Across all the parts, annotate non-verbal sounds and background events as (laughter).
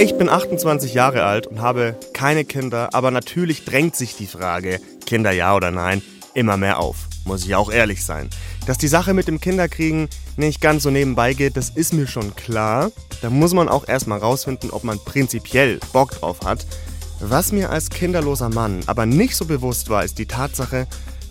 Ich bin 28 Jahre alt und habe keine Kinder, aber natürlich drängt sich die Frage, Kinder ja oder nein, immer mehr auf. Muss ich auch ehrlich sein. Dass die Sache mit dem Kinderkriegen nicht ganz so nebenbei geht, das ist mir schon klar. Da muss man auch erstmal rausfinden, ob man prinzipiell Bock drauf hat. Was mir als kinderloser Mann aber nicht so bewusst war, ist die Tatsache,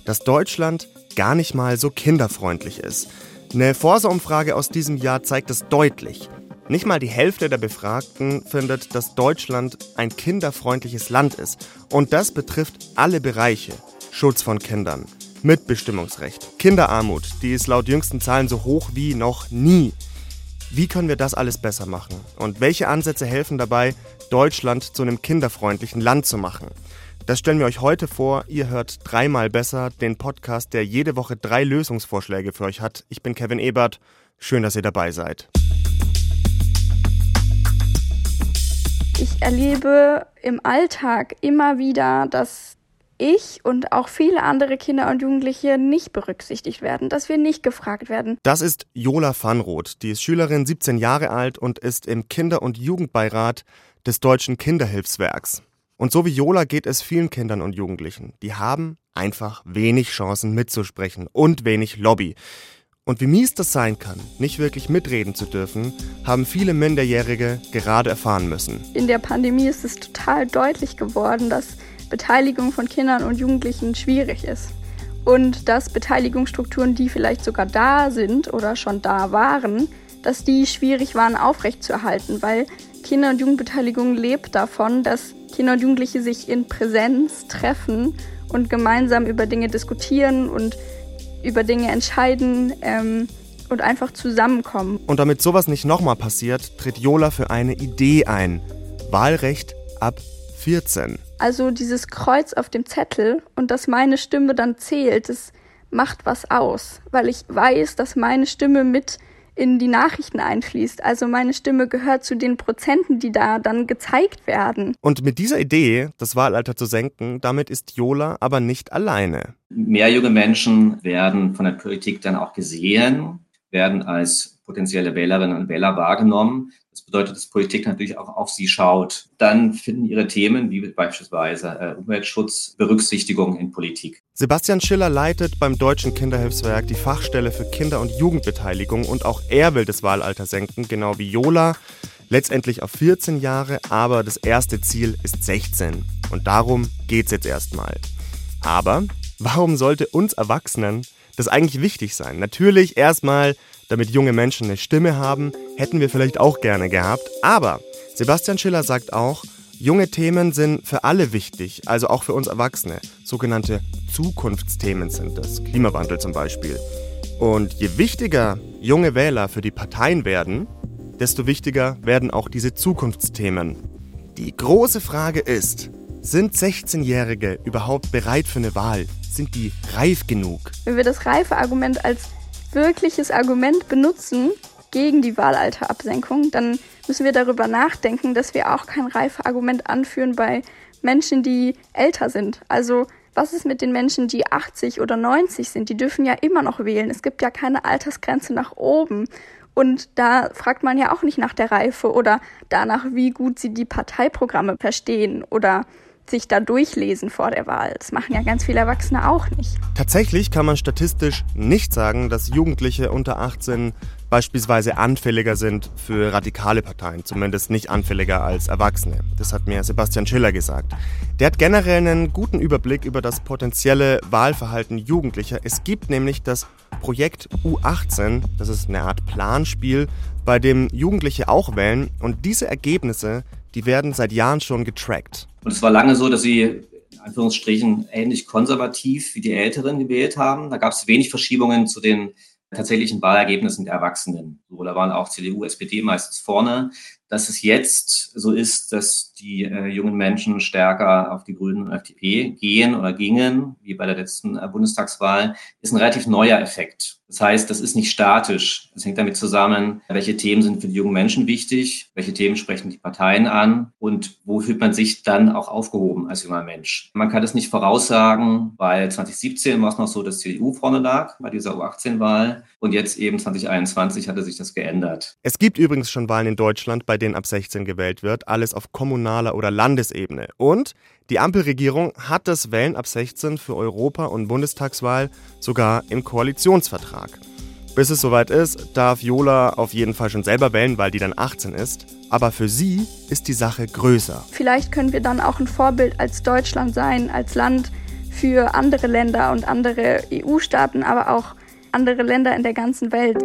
dass Deutschland gar nicht mal so kinderfreundlich ist. Eine Forsa-Umfrage aus diesem Jahr zeigt es deutlich. Nicht mal die Hälfte der Befragten findet, dass Deutschland ein kinderfreundliches Land ist. Und das betrifft alle Bereiche. Schutz von Kindern, Mitbestimmungsrecht, Kinderarmut, die ist laut jüngsten Zahlen so hoch wie noch nie. Wie können wir das alles besser machen? Und welche Ansätze helfen dabei, Deutschland zu einem kinderfreundlichen Land zu machen? Das stellen wir euch heute vor. Ihr hört dreimal besser den Podcast, der jede Woche drei Lösungsvorschläge für euch hat. Ich bin Kevin Ebert. Schön, dass ihr dabei seid. Ich erlebe im Alltag immer wieder, dass ich und auch viele andere Kinder und Jugendliche nicht berücksichtigt werden, dass wir nicht gefragt werden. Das ist Jola Vanroth. Die ist Schülerin, 17 Jahre alt und ist im Kinder- und Jugendbeirat des Deutschen Kinderhilfswerks. Und so wie Jola geht es vielen Kindern und Jugendlichen. Die haben einfach wenig Chancen mitzusprechen und wenig Lobby. Und wie mies das sein kann, nicht wirklich mitreden zu dürfen, haben viele Minderjährige gerade erfahren müssen. In der Pandemie ist es total deutlich geworden, dass Beteiligung von Kindern und Jugendlichen schwierig ist. Und dass Beteiligungsstrukturen, die vielleicht sogar da sind oder schon da waren, dass die schwierig waren aufrechtzuerhalten, weil Kinder- und Jugendbeteiligung lebt davon, dass Kinder und Jugendliche sich in Präsenz treffen und gemeinsam über Dinge diskutieren und über Dinge entscheiden ähm, und einfach zusammenkommen. Und damit sowas nicht nochmal passiert, tritt Jola für eine Idee ein. Wahlrecht ab 14. Also dieses Kreuz auf dem Zettel und dass meine Stimme dann zählt, das macht was aus, weil ich weiß, dass meine Stimme mit in die Nachrichten einfließt. Also meine Stimme gehört zu den Prozenten, die da dann gezeigt werden. Und mit dieser Idee, das Wahlalter zu senken, damit ist Jola aber nicht alleine. Mehr junge Menschen werden von der Politik dann auch gesehen, werden als potenzielle Wählerinnen und Wähler wahrgenommen. Das bedeutet, dass Politik natürlich auch auf sie schaut. Dann finden ihre Themen, wie beispielsweise äh, Umweltschutz, Berücksichtigung in Politik. Sebastian Schiller leitet beim Deutschen Kinderhilfswerk die Fachstelle für Kinder- und Jugendbeteiligung und auch er will das Wahlalter senken, genau wie Jola. Letztendlich auf 14 Jahre, aber das erste Ziel ist 16. Und darum geht's jetzt erstmal. Aber warum sollte uns Erwachsenen das eigentlich wichtig sein? Natürlich erstmal damit junge Menschen eine Stimme haben, hätten wir vielleicht auch gerne gehabt. Aber Sebastian Schiller sagt auch, junge Themen sind für alle wichtig, also auch für uns Erwachsene. Sogenannte Zukunftsthemen sind das, Klimawandel zum Beispiel. Und je wichtiger junge Wähler für die Parteien werden, desto wichtiger werden auch diese Zukunftsthemen. Die große Frage ist, sind 16-Jährige überhaupt bereit für eine Wahl? Sind die reif genug? Wenn wir das reife Argument als wirkliches Argument benutzen gegen die Wahlalterabsenkung, dann müssen wir darüber nachdenken, dass wir auch kein reife Argument anführen bei Menschen, die älter sind. Also was ist mit den Menschen, die 80 oder 90 sind? Die dürfen ja immer noch wählen. Es gibt ja keine Altersgrenze nach oben. Und da fragt man ja auch nicht nach der Reife oder danach, wie gut sie die Parteiprogramme verstehen oder sich da durchlesen vor der Wahl. Das machen ja ganz viele Erwachsene auch nicht. Tatsächlich kann man statistisch nicht sagen, dass Jugendliche unter 18 beispielsweise anfälliger sind für radikale Parteien, zumindest nicht anfälliger als Erwachsene. Das hat mir Sebastian Schiller gesagt. Der hat generell einen guten Überblick über das potenzielle Wahlverhalten Jugendlicher. Es gibt nämlich das Projekt U18, das ist eine Art Planspiel, bei dem Jugendliche auch wählen und diese Ergebnisse die werden seit Jahren schon getrackt. Und es war lange so, dass sie in Anführungsstrichen ähnlich konservativ wie die Älteren gewählt haben. Da gab es wenig Verschiebungen zu den tatsächlichen Wahlergebnissen der Erwachsenen. So, da waren auch CDU, SPD meistens vorne. Dass es jetzt so ist, dass die äh, jungen Menschen stärker auf die Grünen und FDP gehen oder gingen, wie bei der letzten äh, Bundestagswahl, ist ein relativ neuer Effekt. Das heißt, das ist nicht statisch. Es hängt damit zusammen, welche Themen sind für die jungen Menschen wichtig, welche Themen sprechen die Parteien an und wo fühlt man sich dann auch aufgehoben als junger Mensch. Man kann das nicht voraussagen, weil 2017 war es noch so, dass CDU vorne lag bei dieser U18-Wahl und jetzt eben 2021 hatte sich das geändert. Es gibt übrigens schon Wahlen in Deutschland, bei denen ab 16 gewählt wird, alles auf kommunaler oder Landesebene. Und die Ampelregierung hat das Wählen ab 16 für Europa- und Bundestagswahl sogar im Koalitionsvertrag. Bis es soweit ist, darf Jola auf jeden Fall schon selber wählen, weil die dann 18 ist. Aber für sie ist die Sache größer. Vielleicht können wir dann auch ein Vorbild als Deutschland sein, als Land für andere Länder und andere EU-Staaten, aber auch andere Länder in der ganzen Welt.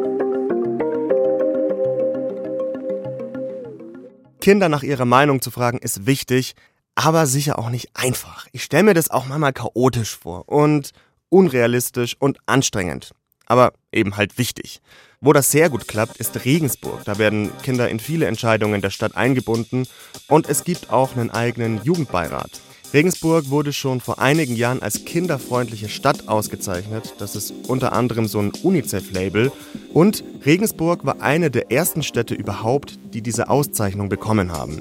Kinder nach ihrer Meinung zu fragen, ist wichtig, aber sicher auch nicht einfach. Ich stelle mir das auch manchmal chaotisch vor und unrealistisch und anstrengend. Aber eben halt wichtig. Wo das sehr gut klappt, ist Regensburg. Da werden Kinder in viele Entscheidungen der Stadt eingebunden und es gibt auch einen eigenen Jugendbeirat. Regensburg wurde schon vor einigen Jahren als kinderfreundliche Stadt ausgezeichnet. Das ist unter anderem so ein UNICEF-Label. Und Regensburg war eine der ersten Städte überhaupt, die diese Auszeichnung bekommen haben.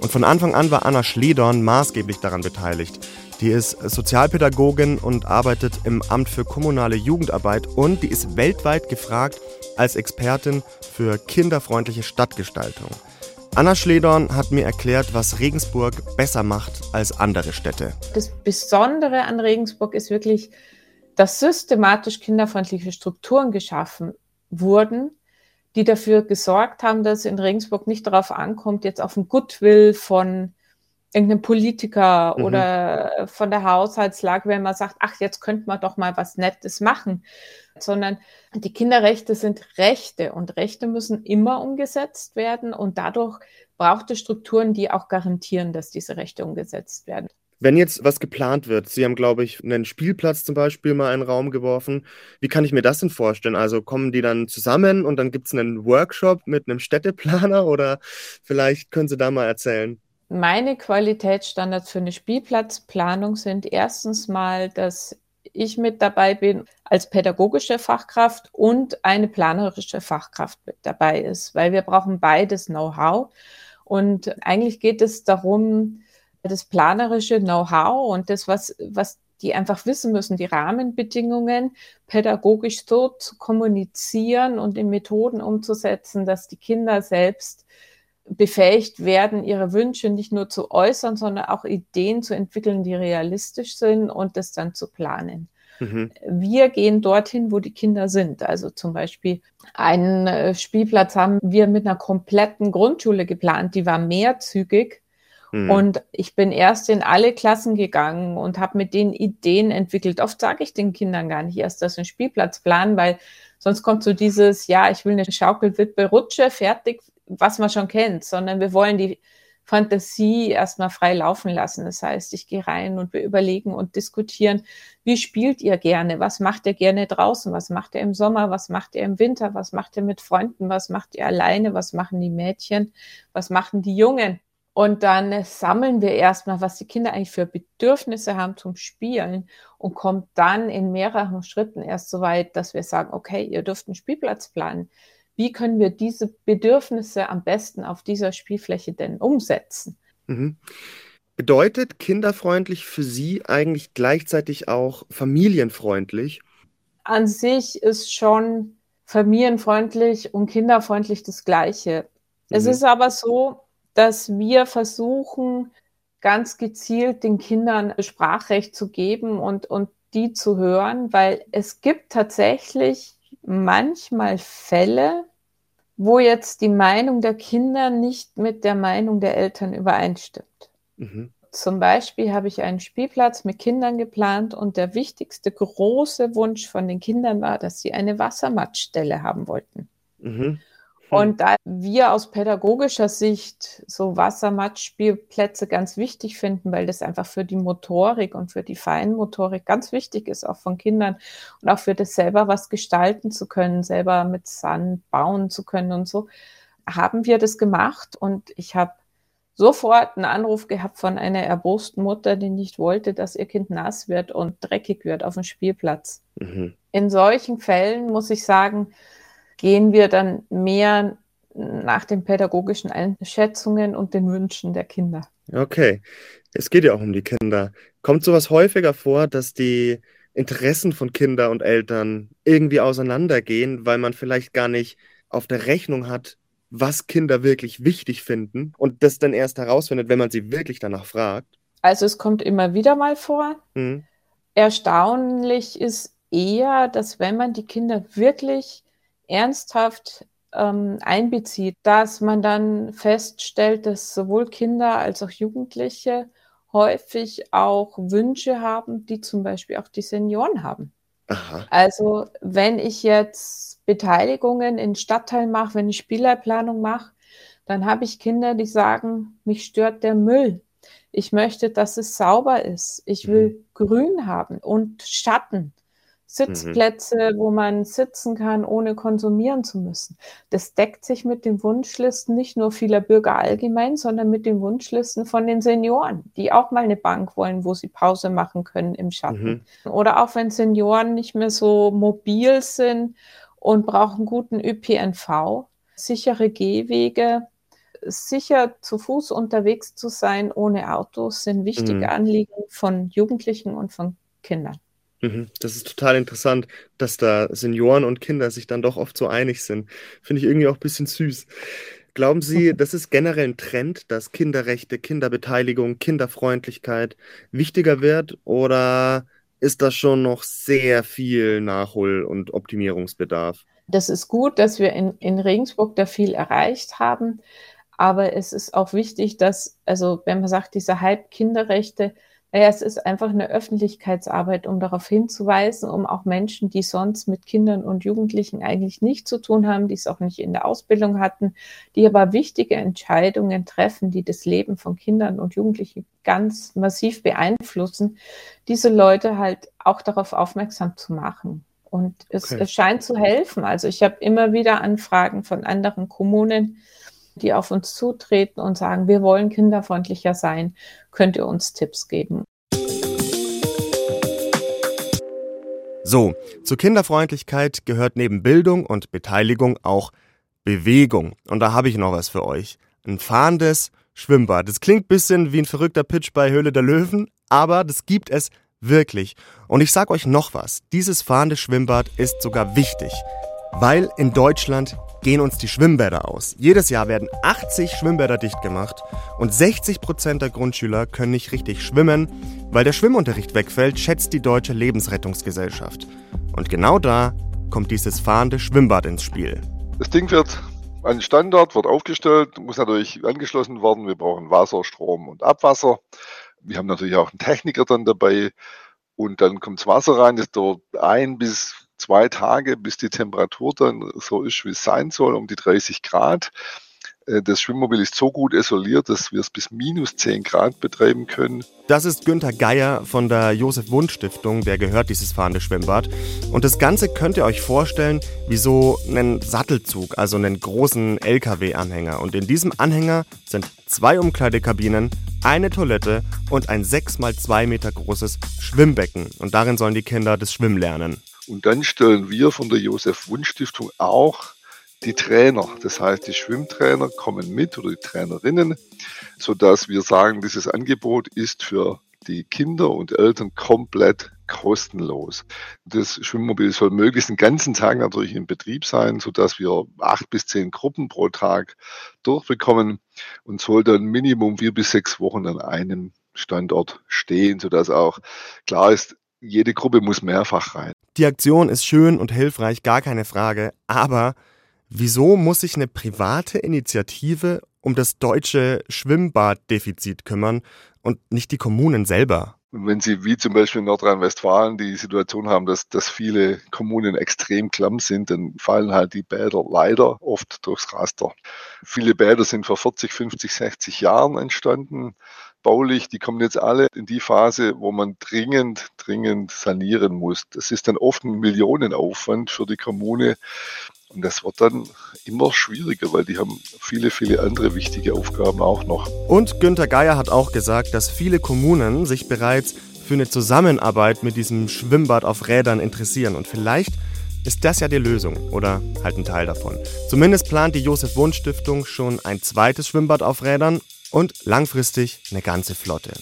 Und von Anfang an war Anna Schledorn maßgeblich daran beteiligt. Die ist Sozialpädagogin und arbeitet im Amt für kommunale Jugendarbeit und die ist weltweit gefragt als Expertin für kinderfreundliche Stadtgestaltung. Anna Schledorn hat mir erklärt, was Regensburg besser macht als andere Städte. Das Besondere an Regensburg ist wirklich, dass systematisch kinderfreundliche Strukturen geschaffen wurden, die dafür gesorgt haben, dass in Regensburg nicht darauf ankommt, jetzt auf den Goodwill von irgendeinem Politiker mhm. oder von der Haushaltslage, wenn man sagt, ach, jetzt könnte man doch mal was Nettes machen, sondern die Kinderrechte sind Rechte und Rechte müssen immer umgesetzt werden und dadurch braucht es Strukturen, die auch garantieren, dass diese Rechte umgesetzt werden. Wenn jetzt was geplant wird, Sie haben, glaube ich, einen Spielplatz zum Beispiel mal in den Raum geworfen. Wie kann ich mir das denn vorstellen? Also kommen die dann zusammen und dann gibt es einen Workshop mit einem Städteplaner oder vielleicht können Sie da mal erzählen? Meine Qualitätsstandards für eine Spielplatzplanung sind erstens mal, dass ich mit dabei bin als pädagogische Fachkraft und eine planerische Fachkraft mit dabei ist, weil wir brauchen beides Know-how. Und eigentlich geht es darum, das planerische Know-how und das, was, was die einfach wissen müssen, die Rahmenbedingungen pädagogisch so zu kommunizieren und in Methoden umzusetzen, dass die Kinder selbst befähigt werden, ihre Wünsche nicht nur zu äußern, sondern auch Ideen zu entwickeln, die realistisch sind und das dann zu planen. Mhm. Wir gehen dorthin, wo die Kinder sind. Also zum Beispiel einen äh, Spielplatz haben wir mit einer kompletten Grundschule geplant, die war mehrzügig. Mhm. Und ich bin erst in alle Klassen gegangen und habe mit denen Ideen entwickelt. Oft sage ich den Kindern gar nicht erst, dass sie einen Spielplatz planen, weil sonst kommt so dieses, ja, ich will eine Schaukelwippe Rutsche, fertig, was man schon kennt, sondern wir wollen die Fantasie erstmal frei laufen lassen. Das heißt, ich gehe rein und wir überlegen und diskutieren, wie spielt ihr gerne? Was macht ihr gerne draußen? Was macht ihr im Sommer? Was macht ihr im Winter? Was macht ihr mit Freunden? Was macht ihr alleine? Was machen die Mädchen? Was machen die Jungen? Und dann sammeln wir erstmal, was die Kinder eigentlich für Bedürfnisse haben zum Spielen und kommt dann in mehreren Schritten erst so weit, dass wir sagen, okay, ihr dürft einen Spielplatz planen wie können wir diese Bedürfnisse am besten auf dieser Spielfläche denn umsetzen? Mhm. Bedeutet kinderfreundlich für Sie eigentlich gleichzeitig auch familienfreundlich? An sich ist schon familienfreundlich und kinderfreundlich das Gleiche. Mhm. Es ist aber so, dass wir versuchen, ganz gezielt den Kindern Sprachrecht zu geben und, und die zu hören, weil es gibt tatsächlich manchmal Fälle, wo jetzt die Meinung der Kinder nicht mit der Meinung der Eltern übereinstimmt. Mhm. Zum Beispiel habe ich einen Spielplatz mit Kindern geplant und der wichtigste große Wunsch von den Kindern war, dass sie eine Wassermattstelle haben wollten. Mhm. Hm. Und da wir aus pädagogischer Sicht so Wassermattspielplätze ganz wichtig finden, weil das einfach für die Motorik und für die Feinmotorik ganz wichtig ist, auch von Kindern und auch für das selber was gestalten zu können, selber mit Sand bauen zu können und so, haben wir das gemacht und ich habe sofort einen Anruf gehabt von einer erbosten Mutter, die nicht wollte, dass ihr Kind nass wird und dreckig wird auf dem Spielplatz. Mhm. In solchen Fällen muss ich sagen, gehen wir dann mehr nach den pädagogischen Einschätzungen und den Wünschen der Kinder. Okay, es geht ja auch um die Kinder. Kommt sowas häufiger vor, dass die Interessen von Kindern und Eltern irgendwie auseinandergehen, weil man vielleicht gar nicht auf der Rechnung hat, was Kinder wirklich wichtig finden und das dann erst herausfindet, wenn man sie wirklich danach fragt? Also es kommt immer wieder mal vor. Mhm. Erstaunlich ist eher, dass wenn man die Kinder wirklich ernsthaft ähm, einbezieht, dass man dann feststellt, dass sowohl Kinder als auch Jugendliche häufig auch Wünsche haben, die zum Beispiel auch die Senioren haben. Aha. Also wenn ich jetzt Beteiligungen in Stadtteilen mache, wenn ich Spielleitplanung mache, dann habe ich Kinder, die sagen, mich stört der Müll. Ich möchte, dass es sauber ist. Ich will mhm. Grün haben und Schatten. Sitzplätze, mhm. wo man sitzen kann, ohne konsumieren zu müssen. Das deckt sich mit den Wunschlisten nicht nur vieler Bürger allgemein, sondern mit den Wunschlisten von den Senioren, die auch mal eine Bank wollen, wo sie Pause machen können im Schatten. Mhm. Oder auch wenn Senioren nicht mehr so mobil sind und brauchen guten ÖPNV, sichere Gehwege, sicher zu Fuß unterwegs zu sein ohne Autos sind wichtige mhm. Anliegen von Jugendlichen und von Kindern. Mhm. Das ist total interessant, dass da Senioren und Kinder sich dann doch oft so einig sind. Finde ich irgendwie auch ein bisschen süß. Glauben Sie, (laughs) das ist generell ein Trend, dass Kinderrechte, Kinderbeteiligung, Kinderfreundlichkeit wichtiger wird oder ist das schon noch sehr viel Nachhol- und Optimierungsbedarf? Das ist gut, dass wir in, in Regensburg da viel erreicht haben. Aber es ist auch wichtig, dass, also wenn man sagt, diese Halbkinderrechte, naja, es ist einfach eine Öffentlichkeitsarbeit, um darauf hinzuweisen, um auch Menschen, die sonst mit Kindern und Jugendlichen eigentlich nichts zu tun haben, die es auch nicht in der Ausbildung hatten, die aber wichtige Entscheidungen treffen, die das Leben von Kindern und Jugendlichen ganz massiv beeinflussen, diese Leute halt auch darauf aufmerksam zu machen. Und es, okay. es scheint zu helfen. Also ich habe immer wieder Anfragen von anderen Kommunen, die auf uns zutreten und sagen, wir wollen kinderfreundlicher sein, könnt ihr uns Tipps geben. So, zur Kinderfreundlichkeit gehört neben Bildung und Beteiligung auch Bewegung. Und da habe ich noch was für euch. Ein fahrendes Schwimmbad. Das klingt ein bisschen wie ein verrückter Pitch bei Höhle der Löwen, aber das gibt es wirklich. Und ich sage euch noch was. Dieses fahrende Schwimmbad ist sogar wichtig, weil in Deutschland gehen uns die Schwimmbäder aus. Jedes Jahr werden 80 Schwimmbäder dicht gemacht und 60 Prozent der Grundschüler können nicht richtig schwimmen. Weil der Schwimmunterricht wegfällt, schätzt die Deutsche Lebensrettungsgesellschaft. Und genau da kommt dieses fahrende Schwimmbad ins Spiel. Das Ding wird an Standort, wird aufgestellt, muss natürlich angeschlossen werden. Wir brauchen Wasser, Strom und Abwasser. Wir haben natürlich auch einen Techniker dann dabei. Und dann kommt das Wasser rein, das dauert ein bis zwei Tage, bis die Temperatur dann so ist, wie es sein soll, um die 30 Grad. Äh, das Schwimmmobil ist so gut isoliert, dass wir es bis minus 10 Grad betreiben können. Das ist Günther Geier von der Josef Wund Stiftung, der gehört dieses fahrende Schwimmbad. Und das Ganze könnt ihr euch vorstellen wie so einen Sattelzug, also einen großen LKW-Anhänger. Und in diesem Anhänger sind zwei Umkleidekabinen, eine Toilette und ein 6 mal 2 Meter großes Schwimmbecken. Und darin sollen die Kinder das Schwimmen lernen. Und dann stellen wir von der Josef Wunsch Stiftung auch die Trainer, das heißt die Schwimmtrainer kommen mit oder die Trainerinnen, sodass wir sagen, dieses Angebot ist für die Kinder und Eltern komplett kostenlos. Das Schwimmmobil soll möglichst den ganzen Tag natürlich in Betrieb sein, sodass wir acht bis zehn Gruppen pro Tag durchbekommen und soll dann Minimum vier bis sechs Wochen an einem Standort stehen, sodass auch klar ist, jede Gruppe muss mehrfach rein. Die Aktion ist schön und hilfreich, gar keine Frage. Aber wieso muss sich eine private Initiative um das deutsche Schwimmbaddefizit kümmern und nicht die Kommunen selber? wenn Sie wie zum Beispiel in Nordrhein-Westfalen die Situation haben, dass, dass viele Kommunen extrem klamm sind, dann fallen halt die Bäder leider oft durchs Raster. Viele Bäder sind vor 40, 50, 60 Jahren entstanden baulich, die kommen jetzt alle in die Phase, wo man dringend, dringend sanieren muss. Das ist dann oft ein Millionenaufwand für die Kommune. Und das wird dann immer schwieriger, weil die haben viele, viele andere wichtige Aufgaben auch noch. Und Günter Geier hat auch gesagt, dass viele Kommunen sich bereits für eine Zusammenarbeit mit diesem Schwimmbad auf Rädern interessieren. Und vielleicht ist das ja die Lösung oder halt ein Teil davon. Zumindest plant die Josef Wunsch Stiftung schon ein zweites Schwimmbad auf Rädern und langfristig eine ganze Flotte.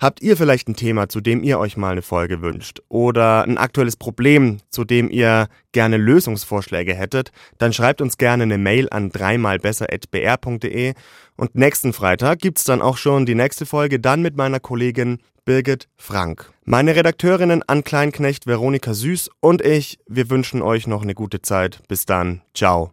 Habt ihr vielleicht ein Thema, zu dem ihr euch mal eine Folge wünscht? Oder ein aktuelles Problem, zu dem ihr gerne Lösungsvorschläge hättet? Dann schreibt uns gerne eine Mail an dreimalbesser.br.de. Und nächsten Freitag gibt's dann auch schon die nächste Folge, dann mit meiner Kollegin Birgit Frank. Meine Redakteurinnen Ann Kleinknecht, Veronika Süß und ich, wir wünschen euch noch eine gute Zeit. Bis dann. Ciao.